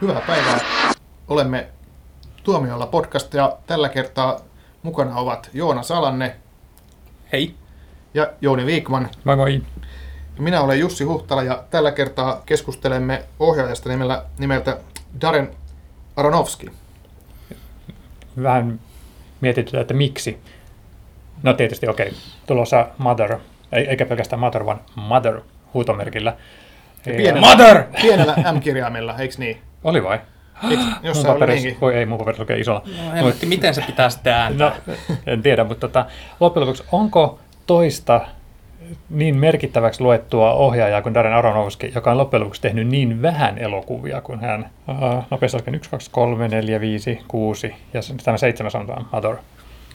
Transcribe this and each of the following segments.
Hyvää päivää. Olemme Tuomiolla podcast ja tällä kertaa mukana ovat Joona Salanne Hei. ja Jouni Viikman. Moi moi. Minä olen Jussi Huhtala ja tällä kertaa keskustelemme ohjaajasta nimellä, nimeltä Darren Aronofsky. Vähän mietitään, että miksi. No tietysti okei, okay. tulossa Mother, ei, eikä pelkästään Mother, vaan Mother huutomerkillä. Pienellä, Mother! pienellä M-kirjaimella, eikö niin? Oli vai? Eikö, Mun jossain oli voi ei, mun paperissa lukee isolla. No helvetti, miten se pitää sitten ääntää? No, en tiedä, mutta tota, loppujen lopuksi, onko toista niin merkittäväksi luettua ohjaajaa kuin Darren Aronofsky, joka on loppujen lopuksi tehnyt niin vähän elokuvia kuin hän? Uh, nopeasti lasken 1, 2, 3, 4, 5, 6 ja tämä seitsemän sanotaan Mother.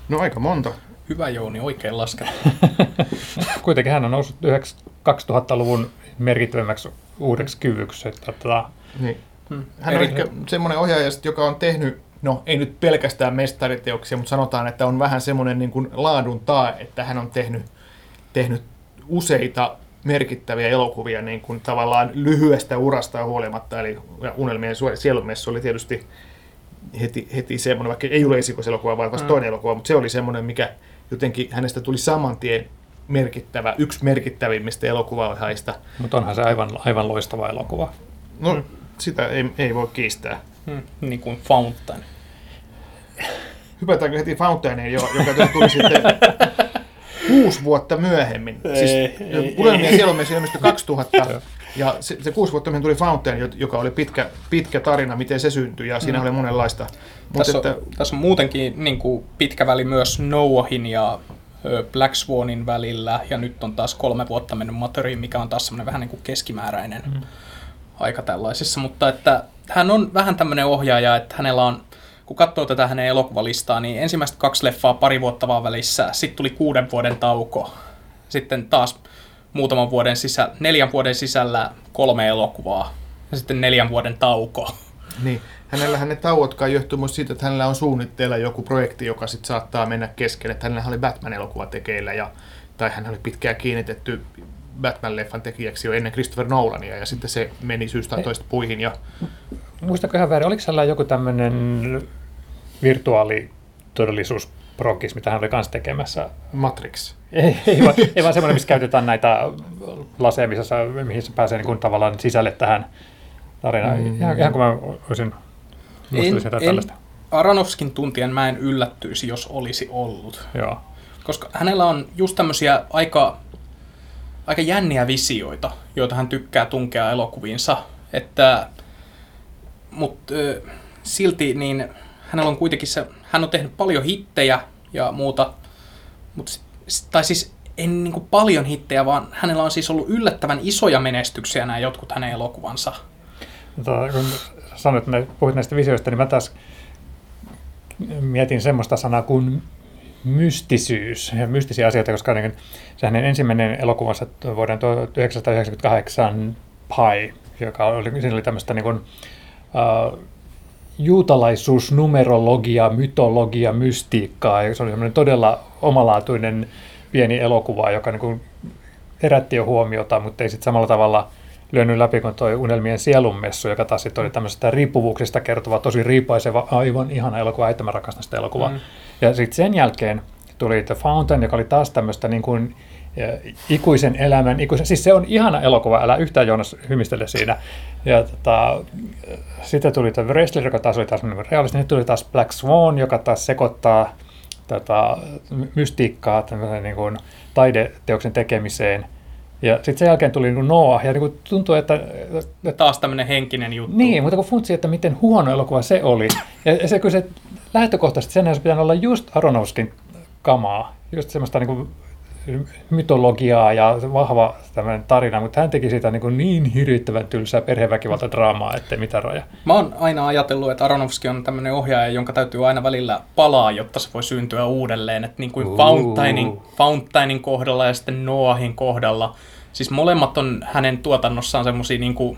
No aika monta. Hyvä Jouni, oikein laskettu. Kuitenkin hän on noussut 2000-luvun merkittävimmäksi uudeksi kyvyksi. Että, tota, Niin. Hmm. Hän on Eri- ehkä semmoinen ohjaaja, joka on tehnyt, no ei nyt pelkästään mestariteoksia, mutta sanotaan, että on vähän semmoinen niin kuin laadun tae, että hän on tehnyt, tehnyt useita merkittäviä elokuvia niin kuin tavallaan lyhyestä urasta huolimatta, eli ja Unelmien su- sielunmessu oli tietysti heti, heti semmoinen, vaikka ei ole esikoiselokuva, vaan vasta Mm. toinen elokuva, mutta se oli semmoinen, mikä jotenkin hänestä tuli saman tien merkittävä, yksi merkittävimmistä elokuvaohjaajista. mutta onhan se aivan, aivan loistava elokuva. No, sitä ei, ei voi kiistää. Hmm, niin kuin Fountain. Hypätäänkö heti Fountaineen, jo- joka tuli sitten kuusi vuotta myöhemmin. Ei, siis ei, Unelmien ei. sielunmies ilmestyi 2000, ja se, se kuusi vuotta myöhemmin tuli Fountain, jo- joka oli pitkä, pitkä tarina, miten se syntyi, ja siinä Mm. oli monenlaista. Mutta Tässä, että, on, tässä on muutenkin niin kuin pitkä väli myös Noahin ja Black Swanin välillä, ja nyt on taas kolme vuotta mennyt Motoriin, mikä on taas semmoinen vähän niin kuin keskimääräinen Mm. Aika tällaisessa, mutta että hän on vähän tämmöinen ohjaaja, että hänellä on, kun katsoo tätä hänen elokuvalistaa, niin ensimmäiset kaksi leffaa pari vuotta vaan välissä, sitten tuli kuuden vuoden tauko, sitten taas muutaman vuoden sisällä, neljän vuoden sisällä kolme elokuvaa, ja sitten neljän vuoden tauko. niin, hänellähän ne tauotkaan johtuu myös siitä, että hänellä on suunnitteilla joku projekti, joka sitten saattaa mennä keskelle. Että hänellä oli Batman-elokuva tekeillä, ja, tai hän oli pitkään kiinnitetty Batman-leffan tekijäksi jo ennen Christopher Nolania, ja sitten se meni syystä tai toista puihin, ja Muistatko ihan väärin, oliko siellä joku tämmöinen virtuaalitodellisuusprogis, mitä hän oli kanssa tekemässä? Matrix. Ei, ei, vaan, ei vaan semmoinen, missä käytetään näitä laseja, missä sä, mihin se pääsee niin kuin tavallaan sisälle tähän tarinaan. Mm. Ihan, ihan kun mä olisin muistelisin jotain tällaista. Aronofskin tuntien mä en yllättyisi, jos olisi ollut. Joo. Koska hänellä on just tämmöisiä aika, aika jänniä visioita, joita hän tykkää tunkea elokuviinsa. Että, mutta silti niin hänellä on kuitenkin se, hän on tehnyt paljon hittejä ja muuta, mutta, tai siis en niin kuin paljon hittejä, vaan hänellä on siis ollut yllättävän isoja menestyksiä nämä jotkut hänen elokuvansa. Mutta kun sanoit, että puhuit näistä visioista, niin mä taas mietin semmoista sanaa kuin mystisyys ja mystisiä asioita, koska niin, se hänen ensimmäinen elokuvansa vuoden 1998 Pi, joka oli, siinä oli tämmöistä niin kuin, uh, juutalaisuus, numerologia, mytologia, mystiikkaa, ja se oli semmoinen todella omalaatuinen pieni elokuva, joka niin kuin herätti jo huomiota, mutta ei sitten samalla tavalla lyönyt läpi kuin tuo Unelmien sielunmessu, joka taas sitten oli tämmöisestä riippuvuuksista kertova, tosi riipaiseva, aivan ihana elokuva, että mä rakastan sitä elokuvaa. Mm. Mm. Ja sitten sen jälkeen tuli The Fountain, joka oli taas tämmöistä niin kuin eh, ikuisen elämän, ikuisen, siis se on ihana elokuva, älä yhtään Joonas hymistele siinä. Ja tota, eh, sitten tuli The Wrestler, joka taas oli taas niin realistinen, nyt tuli taas Black Swan, joka taas sekoittaa tota, mystiikkaa niin kuin taideteoksen tekemiseen. Ja sitten sen jälkeen tuli niin Noah, ja niin kuin tuntuu, että, että Taas tämmöinen henkinen juttu. niin, mutta kun funtsi, että miten huono elokuva se oli. Ja ja se, kyllä se lähtökohtaisesti sen olisi pitänyt olla just Aronofskin kamaa. Just semmoista niin kuin mytologiaa ja vahva tämmöinen tarina, mutta hän teki siitä niin, niin hirvittävän tylsää perheväkivaltadraamaa, ettei mitään raja. Mä oon aina ajatellut, että Aronofsky on tämmöinen ohjaaja, jonka täytyy aina välillä palaa, jotta se voi syntyä uudelleen. Että niin kuin. Fountainin, Fountainin kohdalla ja sitten Noahin kohdalla. Siis molemmat on hänen tuotannossaan semmosia niin kuin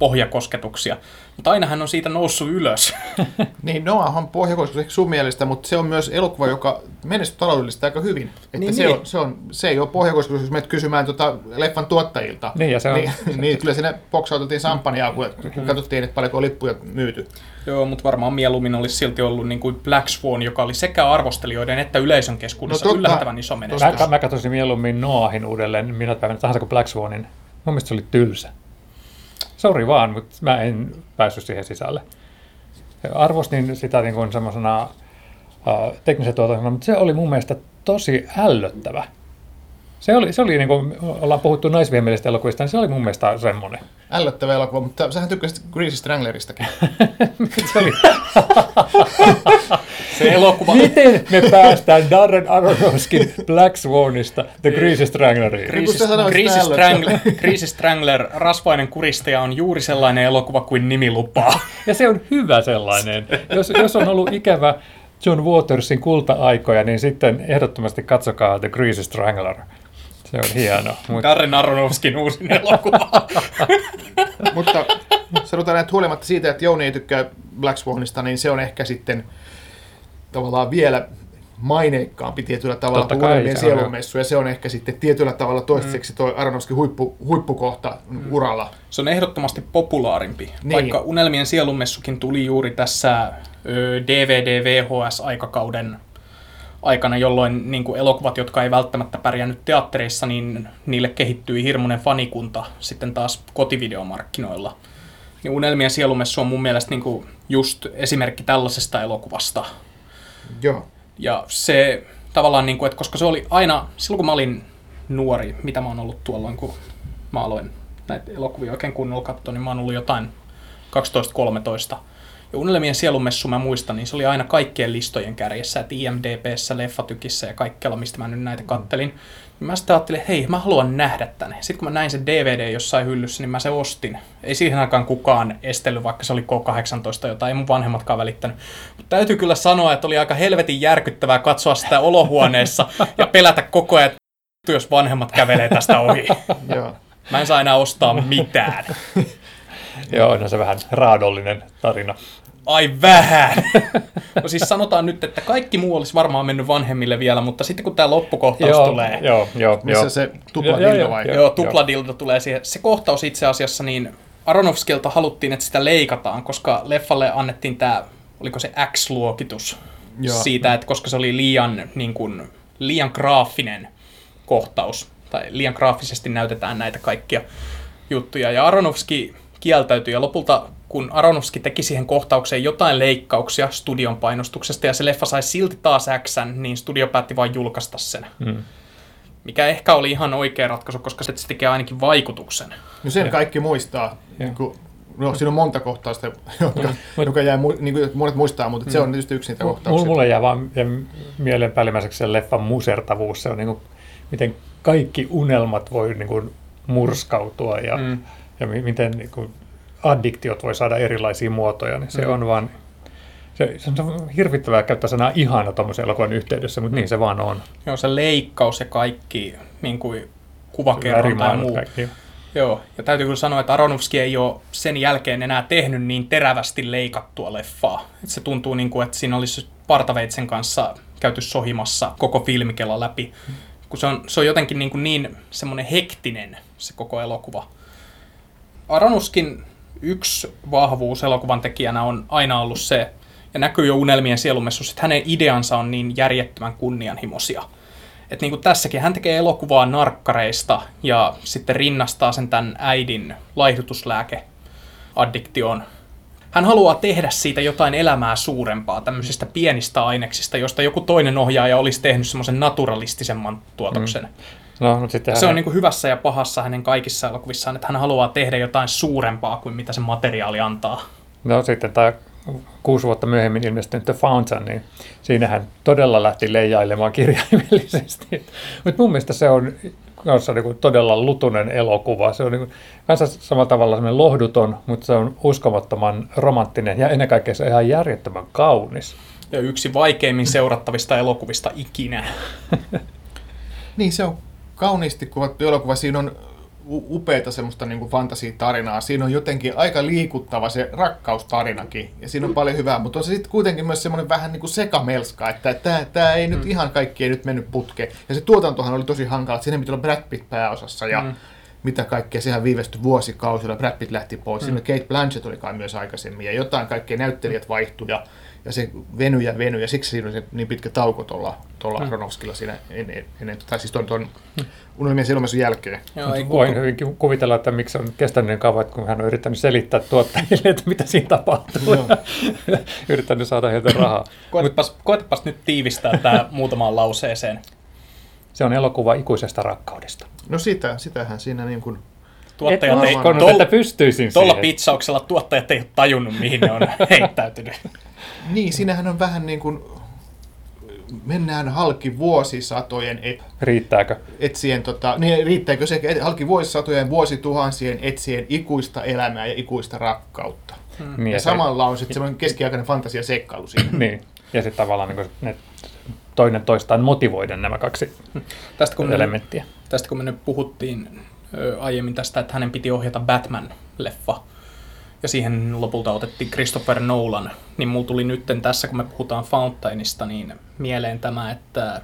pohjakosketuksia. Mutta aina hän on siitä noussut ylös. Niin, Noah on pohjakosketus ehkä sun mielestä, mutta se on myös elokuva, joka menestyy taloudellisesti aika hyvin. Että Niin, se, niin. On, se, on, se ei ole pohjakosketus, jos menet kysymään tota leffan tuottajilta. Niin, ja se on- niin, niin kyllä sinne boksautettiin sampanjaa, kun, kun katsottiin, että paljonko on lippuja myyty. Joo, mutta varmaan mieluummin olisi silti ollut niin kuin Black Swan, joka oli sekä arvostelijoiden että yleisön keskuudessa No no, totta. yllättävän iso menestys. Mä, mä katsoisin mieluummin Noahin uudelleen minä päivänä tahansa kuin Black Swanin. Mun mielestä se oli tylsä. Sori vaan, mutta mä en päässyt siihen sisälle. Arvostin sitä niin kuin semmoisena uh, teknisen tuotantona, mutta se oli mun mielestä tosi ällöttävä. Se oli, se oli niin kuin, ollaan puhuttu naisviemellisistä elokuvista, niin se oli mun mielestä semmoinen. Ällöttävä elokuva, mutta sähän tykkäsit Greasy Strangleristakin. Se oli, Se elokuva, miten me päästään Darren Aronofskin Black Swanista The Greasy Strangleriin? Niin Greasy, sanoit, Greasy, Strangler, Greasy Strangler, rasvainen kuristaja on juuri sellainen elokuva kuin nimi lupaa. Ja se on hyvä sellainen. Jos, jos on ollut ikävä John Watersin kulta-aikoja, niin sitten ehdottomasti katsokaa The Greasy Strangler. Se on hieno. Mut, Darren Aronofskin uusin elokuva. mutta sanotaan, että huolimatta siitä, että Jouni ei tykkää Black Swanista, niin se on ehkä sitten tavallaan vielä maineikkaampi tietyllä tavalla Totta kuin Unelmien sielunmessu, ja se on ehkä sitten tietyllä tavalla toistaiseksi tuo Aronofskin huippu, huippukohta uralla. Se on ehdottomasti populaarimpi, Niin. niin. vaikka Unelmien sielunmessukin tuli juuri tässä ö, DVD-VHS-aikakauden aikana, jolloin niin kuin elokuvat, jotka ei välttämättä pärjännyt teattereissa, niin niille kehittyi hirmuinen fanikunta sitten taas kotivideomarkkinoilla. Niin Unelmien sielumessu on mun mielestä niin kuin just esimerkki tällaisesta elokuvasta. Joo. Ja se tavallaan, niin kuin, että koska se oli aina, silloin kun mä olin nuori, mitä mä oon ollut tuolloin, kun mä aloin näitä elokuvia oikein kunnolla katsoa, niin mä oon ollut jotain 12-13. Ja Unelmien sielumessu mä muistan, niin se oli aina kaikkien listojen kärjessä, että IMDBssä, Leffatykissä ja kaikkialla, mistä mä nyt näitä kattelin. Niin mä sitten ajattelin, että hei, mä haluan nähdä tän. Sitten kun mä näin sen DVD jossain hyllyssä, niin mä se ostin. Ei siihen aikaan kukaan estellyt, vaikka se oli K18, jota ei mun vanhemmatkaan välittänyt. Mutta täytyy kyllä sanoa, että oli aika helvetin järkyttävää katsoa sitä olohuoneessa ja pelätä koko ajan, että jos vanhemmat kävelee tästä ohi. Mä en saa enää ostaa mitään. joo, no se vähän raadollinen tarina. Ai vähän. No siis sanotaan nyt, että kaikki muu olisi varmaan mennyt vanhemmille vielä, mutta sitten kun tämä loppukohtaus joo, tulee, Joo, joo, Missä joo. se tupla Joo, vai? joo. joo, tupladildo tulee siihen. Se kohtaus itse asiassa, niin Aronofskilta haluttiin, että sitä leikataan, koska leffalle annettiin tämä, oliko se X-luokitus Joo. siitä, että koska se oli liian, niin kuin, liian graafinen kohtaus, tai liian graafisesti näytetään näitä kaikkia juttuja. Ja Aronofski kieltäytyi, ja lopulta kun Aronofski teki siihen kohtaukseen jotain leikkauksia studion painostuksesta, ja se leffa sai silti taas X, niin studio päätti vain julkaista sen. Mm. Mikä ehkä oli ihan oikea ratkaisu, koska se tekee ainakin vaikutuksen. No sen kaikki muistaa. Niin kuin, no, siinä on monta kohtausta, jotka, joka jää, niin kuin monet muistaa, mutta se on tietysti yksi niitä Mulla, kohtauksia. mulle jää vaan jää mieleen päällimmäiseksi se leffan musertavuus. Se on niin kuin, miten kaikki unelmat voi niin kuin murskautua ja, Mm. Mm. ja mi- miten niin kuin addiktiot voi saada erilaisia muotoja. Niin se Mm. on vaan, se, se on hirvittävää käyttää sanaa ihana tuommoisen elokuvan yhteydessä, mutta niin se vaan on. Joo, se leikkaus ja kaikki niin kuin Värimaailmat muu. kaikki. Joo, ja täytyy kyllä sanoa, että Aronofsky ei ole sen jälkeen enää tehnyt niin terävästi leikattua leffaa. Et se tuntuu niin kuin, että siinä olisi Partaveitsen kanssa käyty sohimassa koko filmikela läpi. Kun se on, se on jotenkin niin, kuin niin semmoinen hektinen se koko elokuva. Aronofskin yksi vahvuus elokuvan tekijänä on aina ollut se, ja näkyy jo unelmien sielumessussa, että hänen ideansa on niin järjettömän kunnianhimoisia. Että niin kuin tässäkin hän tekee elokuvaa narkkareista ja sitten rinnastaa sen tämän äidin laihdutuslääkeaddiktioon. Hän haluaa tehdä siitä jotain elämää suurempaa, tämmöisistä pienistä aineksista, josta joku toinen ohjaaja olisi tehnyt semmoisen naturalistisemman tuotoksen. Mm. No, mutta sitten Se on hän- niin kuin hyvässä ja pahassa hänen kaikissa elokuvissaan, että hän haluaa tehdä jotain suurempaa kuin mitä se materiaali antaa. No sitten tämä kuusi vuotta myöhemmin ilmestynyt The Fountain, niin siinähän todella lähti leijailemaan kirjaimellisesti. Mutta mun mielestä se on kanssa niin todella lutunen elokuva. Se on niin kanssa samalla tavalla semmoinen lohduton, mutta se on uskomattoman romanttinen ja ennen kaikkea se on ihan järjettömän kaunis. Ja yksi vaikeimmin seurattavista elokuvista ikinä. Niin, se on kauniisti kuvattu elokuva. Siinä on upeata semmoista niin kuin fantasiatarinaa. Siinä on jotenkin aika liikuttava se rakkaustarinakin, ja siinä on paljon hyvää, mutta on se sitten kuitenkin myös semmoinen vähän niin kuin sekamelska, että tämä, tämä ei nyt ihan kaikki ei nyt mennyt putkeen. Ja se tuotantohan oli tosi hankala, että siinä piti olla Brad Pitt pääosassa, ja Mm. mitä kaikkea, sehän viivästyi vuosikausilla, Brad Pitt lähti pois, mm. Kate Blanchett oli kai myös aikaisemmin, ja jotain kaikkea näyttelijät vaihtui, ja, ja se venyi ja venyi, ja siksi siinä oli se niin pitkä tauko tuolla, tuolla Mm. Siinä ennen, ennen tai siis tuon, tuon Unelmien silmäisyn jälkeen. Joo, ei, Voin hyvinkin kuvitella, että miksi on kestänyt niin kauan, kun hän on yrittänyt selittää tuottajille, että mitä siinä tapahtuu. Joo. Ja yrittänyt saada heiltä rahaa. koetapas, koetapas nyt tiivistää tämä muutamaan lauseeseen. Se on elokuva ikuisesta rakkaudesta. No sitä, sitähän siinä niin kuin, Tuottajat Et ei, uskonut, tol, että pystyisin tuolla siihen. pitsauksella tuottajat ei ole tajunnut, mihin ne on heittäytynyt. niin siinähän on vähän niin kuin, mennään halki vuosisatojen et, Riittääkö? etsien, tota, niin riittääkö se et- halki vuosisatojen, vuosituhansien etsien ikuista elämää ja ikuista rakkautta. Niin, Ja se- samalla on sitten semmoinen keskiaikainen fantasia seikkailu siinä. Niin. Ja sitten tavallaan niin kuin ne toinen toistaan motivoiden nämä kaksi Tästä kun, me, elementtiä. tästä kun me nyt puhuttiin aiemmin tästä, että hänen piti ohjata Batman-leffa, ja siihen lopulta otettiin Christopher Nolan, niin mulla tuli nytten tässä, kun me puhutaan Fountainista, niin mieleen tämä, että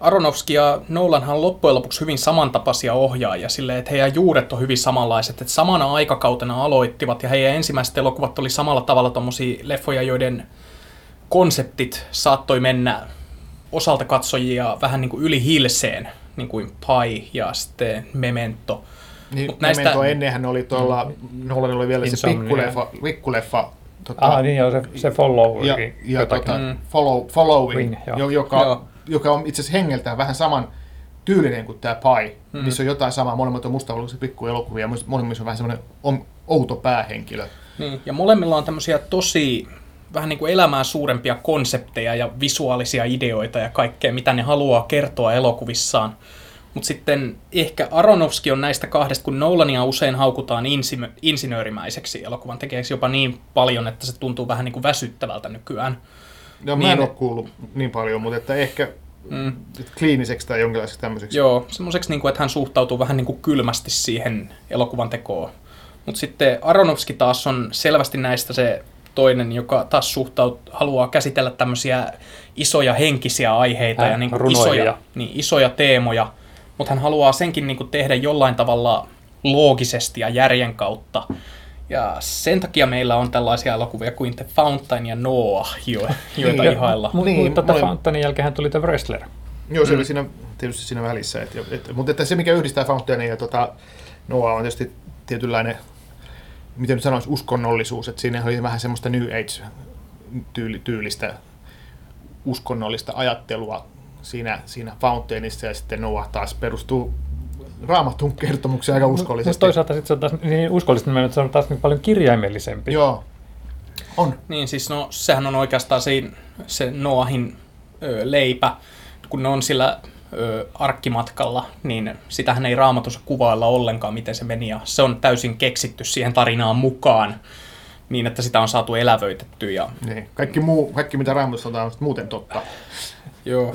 Aronofsky ja Nolanhan on loppujen lopuksi hyvin samantapaisia ohjaajia, silleen, että heidän juuret on hyvin samanlaiset, että samana aikakautena aloittivat, ja heidän ensimmäiset elokuvat oli samalla tavalla tommosia leffoja, joiden konseptit saattoi mennä osalta katsojia vähän niin kuin yli hilseen, niin kuin Pi ja sitten Memento. Niin, Mut näistä- Memento ennenhän oli tuolla, Nolanilla oli vielä se Insomnia. pikkuleffa, pikkuleffa tota, Ah, niin joo, se, se follow. ja, ja jotakin. tota, Mm. follow, following, Wing, joo. jo, joka, Joo. joka on itse asiassa hengeltään vähän saman tyylinen kuin tämä Pi. Mm. Mm. Niissä on jotain samaa, molemmat on mustavalkoisia pikkuelokuvia, ja molemmissa on vähän semmoinen outo päähenkilö. Niin, ja molemmilla on tämmöisiä tosi vähän niin kuin elämää suurempia konsepteja ja visuaalisia ideoita ja kaikkea, mitä ne haluaa kertoa elokuvissaan. Mutta sitten ehkä Aronofsky on näistä kahdesta, kun Nolania usein haukutaan insi- insinöörimäiseksi elokuvan tekijäksi jopa niin paljon, että se tuntuu vähän niin kuin väsyttävältä nykyään. No, mä Niin. en ole kuullut niin paljon, mutta että ehkä Mm. kliiniseksi tai jonkinlaiseksi tämmöiseksi. Joo, semmoiseksi, niin kuin, että hän suhtautuu vähän niin kuin kylmästi siihen elokuvan tekoon. Mutta sitten Aronofsky taas on selvästi näistä se toinen, joka taas suhtaut, haluaa käsitellä tämmöisiä isoja henkisiä aiheita Hän ja niin kuin isoja, niin, isoja teemoja, mutta hän haluaa senkin niin kuin tehdä jollain tavalla loogisesti ja järjen kautta. Ja sen takia meillä on tällaisia elokuvia kuin The Fountain ja Noah, jo, joita Niin, ihailla. Mutta Niin, niin, tota molemmat- Fountainin jälkeen tuli The Wrestler. Joo, se Mm. oli siinä, tietysti siinä välissä. Et, et, mutta että se, mikä yhdistää Fountainia ja tota, Noah, on tietysti tietynlainen, miten nyt sanoisi, uskonnollisuus. Että siinä oli vähän semmoista New Age-tyylistä uskonnollista ajattelua siinä, siinä Fountainissa ja sitten Noah taas perustuu raamatun kertomukseen aika Mutta uskollisesti. toisaalta sitten se on taas niin uskollisesti, että se on taas niin paljon kirjaimellisempi. Joo, on. Niin siis no, sehän on oikeastaan se, se Noahin ö, leipä, kun ne on sillä ö, arkkimatkalla, niin sitähän ei raamatussa kuvailla ollenkaan, miten se meni, ja se on täysin keksitty siihen tarinaan mukaan, niin että sitä on saatu elävöitettyä. Ja, Niin. Kaikki, muu, kaikki mitä raamatussa sanotaan on muuten totta. joo.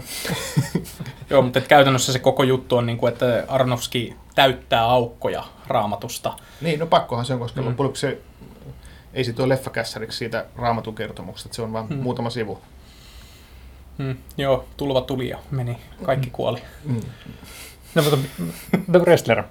joo, mutta et käytännössä se koko juttu on, niin kuin, että Arnowski täyttää aukkoja raamatusta. Niin, no pakkohan se on, koska Mm. loppujen se ei sit ole leffakässäriksi siitä raamatun kertomuksesta, että se on vain mm. muutama sivu. Hmm, joo, tulva tuli ja meni, kaikki kuoli. Mm. No, mutta The Wrestler.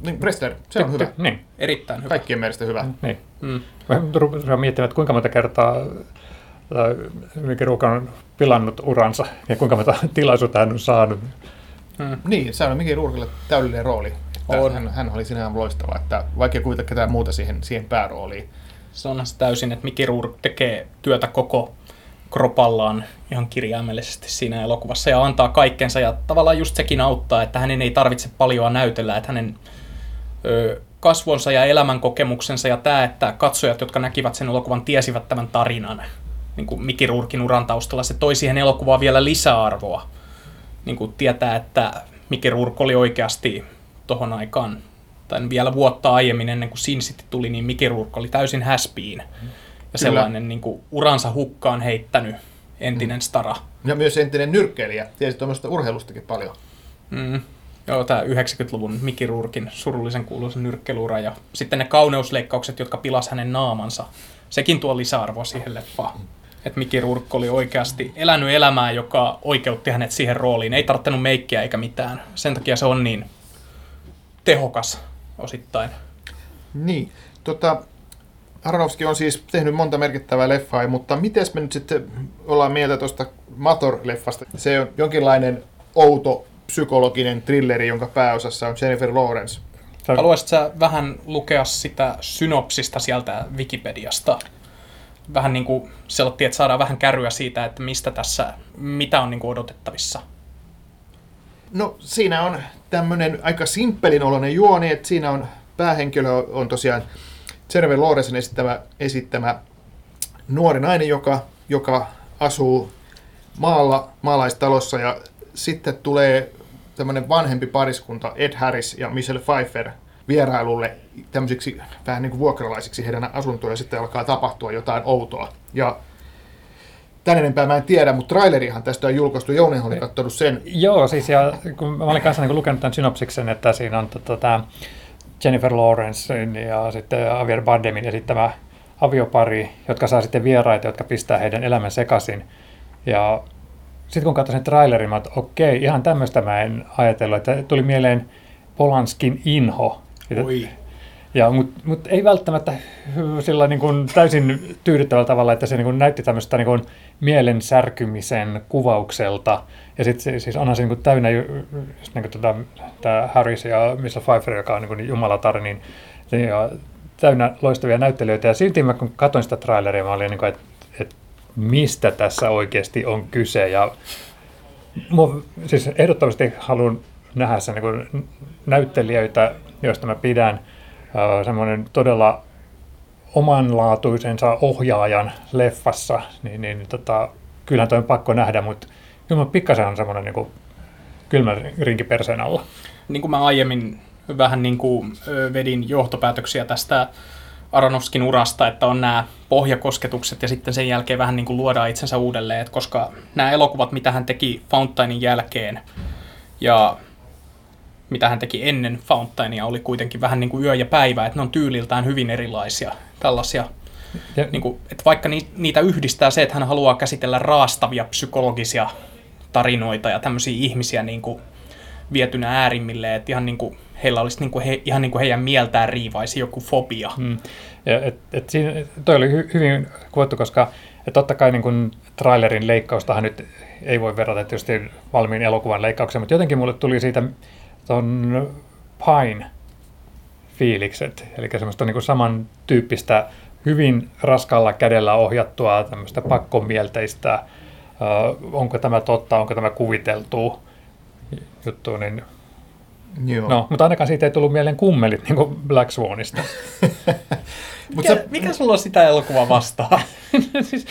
Niin, Wrestler, se on hyvä. Niin, Erittäin hyvä. Kaikkien mielestä hyvä. niin. Mm. Mä rupesin miettimään, että kuinka monta kertaa äh, Miki Ruuka on pilannut uransa ja kuinka monta tilaisuutta hän on saanut. Mm. Niin, se on Miki Ruurkille täydellinen rooli. On. Hän, hän oli sinä ihan loistava, että vaikea kuvitella ketään muuta siihen, siihen päärooliin. Se onhan se täysin, että Mickey Rourke tekee työtä koko kropallaan ihan kirjaimellisesti siinä elokuvassa ja antaa kaikkensa ja tavallaan just sekin auttaa, että hänen ei tarvitse paljon näytellä, että hänen ö, kasvonsa ja elämänkokemuksensa ja tämä, että katsojat, jotka näkivät sen elokuvan, tiesivät tämän tarinan niin kuin Mickey Rourkin uran taustalla, se toi siihen elokuvaan vielä lisäarvoa. Niin kuin tietää, että Mickey Rourke oli oikeasti tohon aikaan tai vielä vuotta aiemmin ennen kuin Sin City tuli, niin Mickey Rourke oli täysin häspiin. Ja sellainen niin kuin, uransa hukkaan heittänyt entinen stara. Ja myös entinen nyrkkeilijä, tiesi tuommoista urheilustakin paljon. Mm. Joo, tämä 90-luvun Mickey Rourkin surullisen kuuluisa nyrkkelura ja sitten ne kauneusleikkaukset, jotka pilas hänen naamansa. Sekin tuo lisäarvoa siihen leffaan. Että Mickey Rourke oli oikeasti elänyt elämää, joka oikeutti hänet siihen rooliin. Ei tarttunut meikkiä eikä mitään. Sen takia se on niin tehokas osittain. Niin, tota, Aronofsky on siis tehnyt monta merkittävää leffaa, mutta miten me nyt sitten ollaan mieltä tuosta Mator-leffasta? Se on jonkinlainen outo psykologinen trilleri, jonka pääosassa on Jennifer Lawrence. Haluaisitko sä vähän lukea sitä synopsista sieltä Wikipediasta? Vähän niin kuin selottiin, että saadaan vähän kärryä siitä, että mistä tässä, mitä on niin kuin odotettavissa. No siinä on tämmöinen aika simppelin oloinen juoni, että siinä on päähenkilö on tosiaan Jennifer Lawrencen esittämä, esittämä nuori nainen, joka, joka asuu maalla, maalaistalossa ja sitten tulee tämmöinen vanhempi pariskunta, Ed Harris ja Michelle Pfeiffer, vierailulle tämmöisiksi vähän niin kuin vuokralaisiksi heidän asuntoon ja sitten alkaa tapahtua jotain outoa. Ja tän enempää mä en tiedä, mutta trailerihan tästä on julkaistu. Jouni oli katsonut sen. Joo, siis ja kun mä olin kanssa niin lukenut tämän synopsiksen, että siinä on tota, tämä Jennifer Lawrence ja sitten Javier Bardemin esittämä aviopari, jotka saa sitten vieraita, jotka pistää heidän elämän sekaisin. Ja sitten kun katsoin trailerin, mä että okei, ihan tämmöistä mä en ajatellut, että tuli mieleen Polanskin Inho. Oi. Ja, mutta mut ei välttämättä sillä niin kuin täysin tyydyttävällä tavalla, että se niin kuin näytti tämmöistä niin kuin mielen särkymisen kuvaukselta. Ja sitten siis onhan se niin kuin täynnä, niin kuin tota, tämä Harris ja Michelle Pfeiffer, joka on niin kuin jumalatar, niin ja täynnä loistavia näyttelijöitä. Ja silti mä kun katsoin sitä traileria, mä olin niin kuin, että, että mistä tässä oikeasti on kyse. Ja mua, siis ehdottomasti haluan nähdä sen niin näyttelijöitä, joista mä pidän. Semmoinen todella omanlaatuisensa ohjaajan leffassa, niin, niin tota, kyllähän toi on pakko nähdä, mutta kyllä mä pikkasen on semmoinen niin kylmä rinki perseen alla. Niin kuin mä aiemmin vähän niin kuin vedin johtopäätöksiä tästä Aronofskin urasta, että on nämä pohjakosketukset ja sitten sen jälkeen vähän niin kuin luodaan itsensä uudelleen, että koska nämä elokuvat, mitä hän teki Fountainin jälkeen ja mitä hän teki ennen Fountainia, oli kuitenkin vähän niin kuin yö ja päivä, että ne on tyyliltään hyvin erilaisia. Tällaisia, ja. Niin kuin, että vaikka niitä yhdistää se, että hän haluaa käsitellä raastavia psykologisia tarinoita ja tämmöisiä ihmisiä niin kuin vietynä äärimmille, että ihan niin kuin heillä olisi niin kuin he, ihan niin kuin heidän mieltään riivaisi joku fobia. Hmm. Ja, et, et siinä, toi oli hy, hyvin kuvattu, koska et totta kai niin kuin trailerin leikkaustahan nyt ei voi verrata tietysti valmiin elokuvan leikkaukseen, mutta jotenkin mulle tuli siitä ton Pine fiilikset, eli semmoista niin kuin samantyyppistä, hyvin raskalla kädellä ohjattua tämmöistä pakkomielteistä, uh, onko tämä totta, onko tämä kuviteltu juttu, niin Joo. No, mutta ainakaan siitä ei tullut mieleen kummelit niin kuin Black Swanista. mikä, se... mikä sulla on sitä elokuvaa vastaan? siis,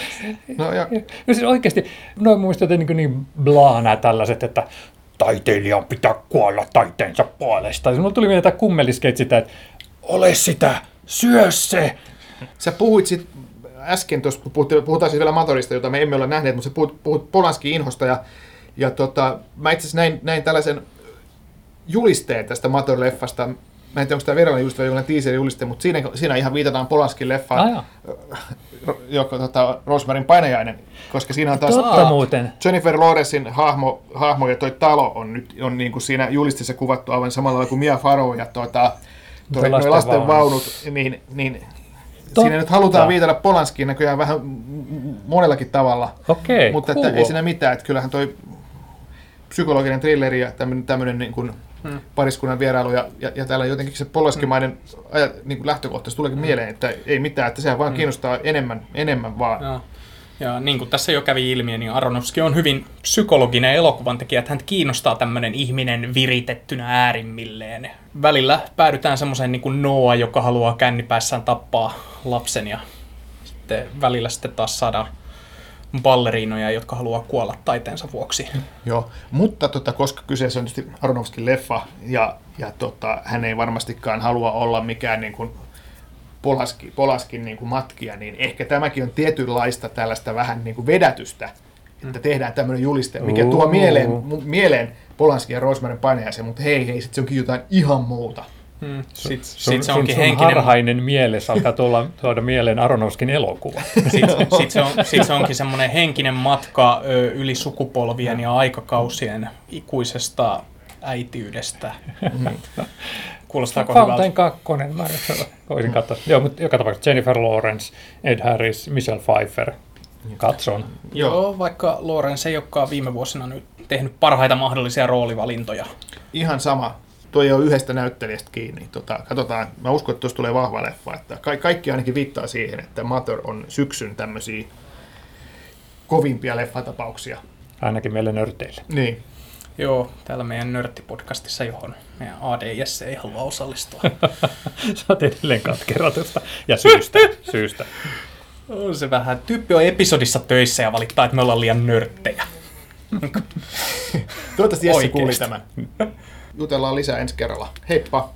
no, ja... no siis oikeasti, noin muistat niin, niin blaa nämä tällaiset, että taiteilijan pitää kuolla taiteensa puolesta. Ja tuli mieleen tämä kummeliskeit sitä, että ole sitä, syö se. Sä puhuit sit äsken tuossa, puhutaan siis vielä Matorista, jota me emme ole nähneet, mutta sä puhut, puhut Polanskin inhosta ja, ja tota, mä itse asiassa näin, näin tällaisen julisteen tästä Mator-leffasta. Mä en tiedä, onko tämä virallinen juliste vai jonkinlainen teaser-juliste, mutta siinä, siinä ihan viitataan Polanskin leffaan, ah, joka tota, Rosmarin painajainen, koska siinä on taas Totta muuten. Jennifer Lawrencein hahmo, hahmo ja toi talo on nyt on niin kuin siinä julistissa kuvattu aivan samalla kuin Mia Farrow ja tuota, toi, lasten, lasten vaunut, niin, niin Totta. Siinä nyt halutaan viitata Polanskiin näköjään vähän monellakin tavalla. Okei, Mutta cool. että ei siinä mitään, että kyllähän toi psykologinen thrilleri ja tämmöinen, tämmöinen niin kuin hmm. pariskunnan vierailu ja, ja, ja täällä jotenkin se polaskimainen hmm. niin kuin lähtökohtaisesti tuleekin hmm. mieleen, että ei mitään, että sehän vaan hmm. kiinnostaa enemmän, enemmän vaan. Ja. Ja niin kuin tässä jo kävi ilmi, niin Aronofsky on hyvin psykologinen elokuvan tekijä, että hän kiinnostaa tämmöinen ihminen viritettynä äärimmilleen. Välillä päädytään semmoiseen niin kuin Noa, joka haluaa kännipäissään tappaa lapsen ja sitten välillä sitten taas saada balleriinoja, jotka haluaa kuolla taiteensa vuoksi. Joo, mutta tota, koska kyseessä on tietysti Aronofskin leffa ja, ja tota, hän ei varmastikaan halua olla mikään niin kuin Polaski, Polaskin niin kuin matkia, niin ehkä tämäkin on tietynlaista tällaista vähän niin kuin vedätystä. että tehdään tämmöinen juliste, mikä tuo mieleen, mieleen Polanski ja Roismarin painajaisen, mutta hei, hei, sitten se onkin jotain ihan muuta. Mm. Sitten Sun, sit se sun, onkin sun henkinen harhainen mielessä alkaa tulla, tuoda mieleen Aronofskin elokuva. Sitten sit se, on, sit se onkin semmoinen henkinen matka ö, yli sukupolvien ja aikakausien ikuisesta äitiydestä. Kuulostaako Fountain hyvältä? 2, mä voisin katsoa. Joo, mutta joka tapauksessa Jennifer Lawrence, Ed Harris, Michelle Pfeiffer. Katson. Joo, vaikka Lorenz ei olekaan viime vuosina nyt tehnyt parhaita mahdollisia roolivalintoja. Ihan sama. Tuo ei ole yhdestä näyttelijästä kiinni. Tota, katsotaan, mä uskon, että tuossa tulee vahva leffa. Että ka- kaikki ainakin viittaa siihen, että Mother on syksyn tämmöisiä kovimpia leffatapauksia. Ainakin meille nörteille. Niin. Joo, täällä meidän nörttipodcastissa, johon meidän ADS ei halua osallistua. Sä oot edelleen katkeratusta. Ja syystä. syystä. On se vähän. Tyyppi on episodissa töissä ja valittaa, että me ollaan liian nörttejä. Toivottavasti Jesse kuuli tämän. Jutellaan lisää ensi kerralla. Heippa!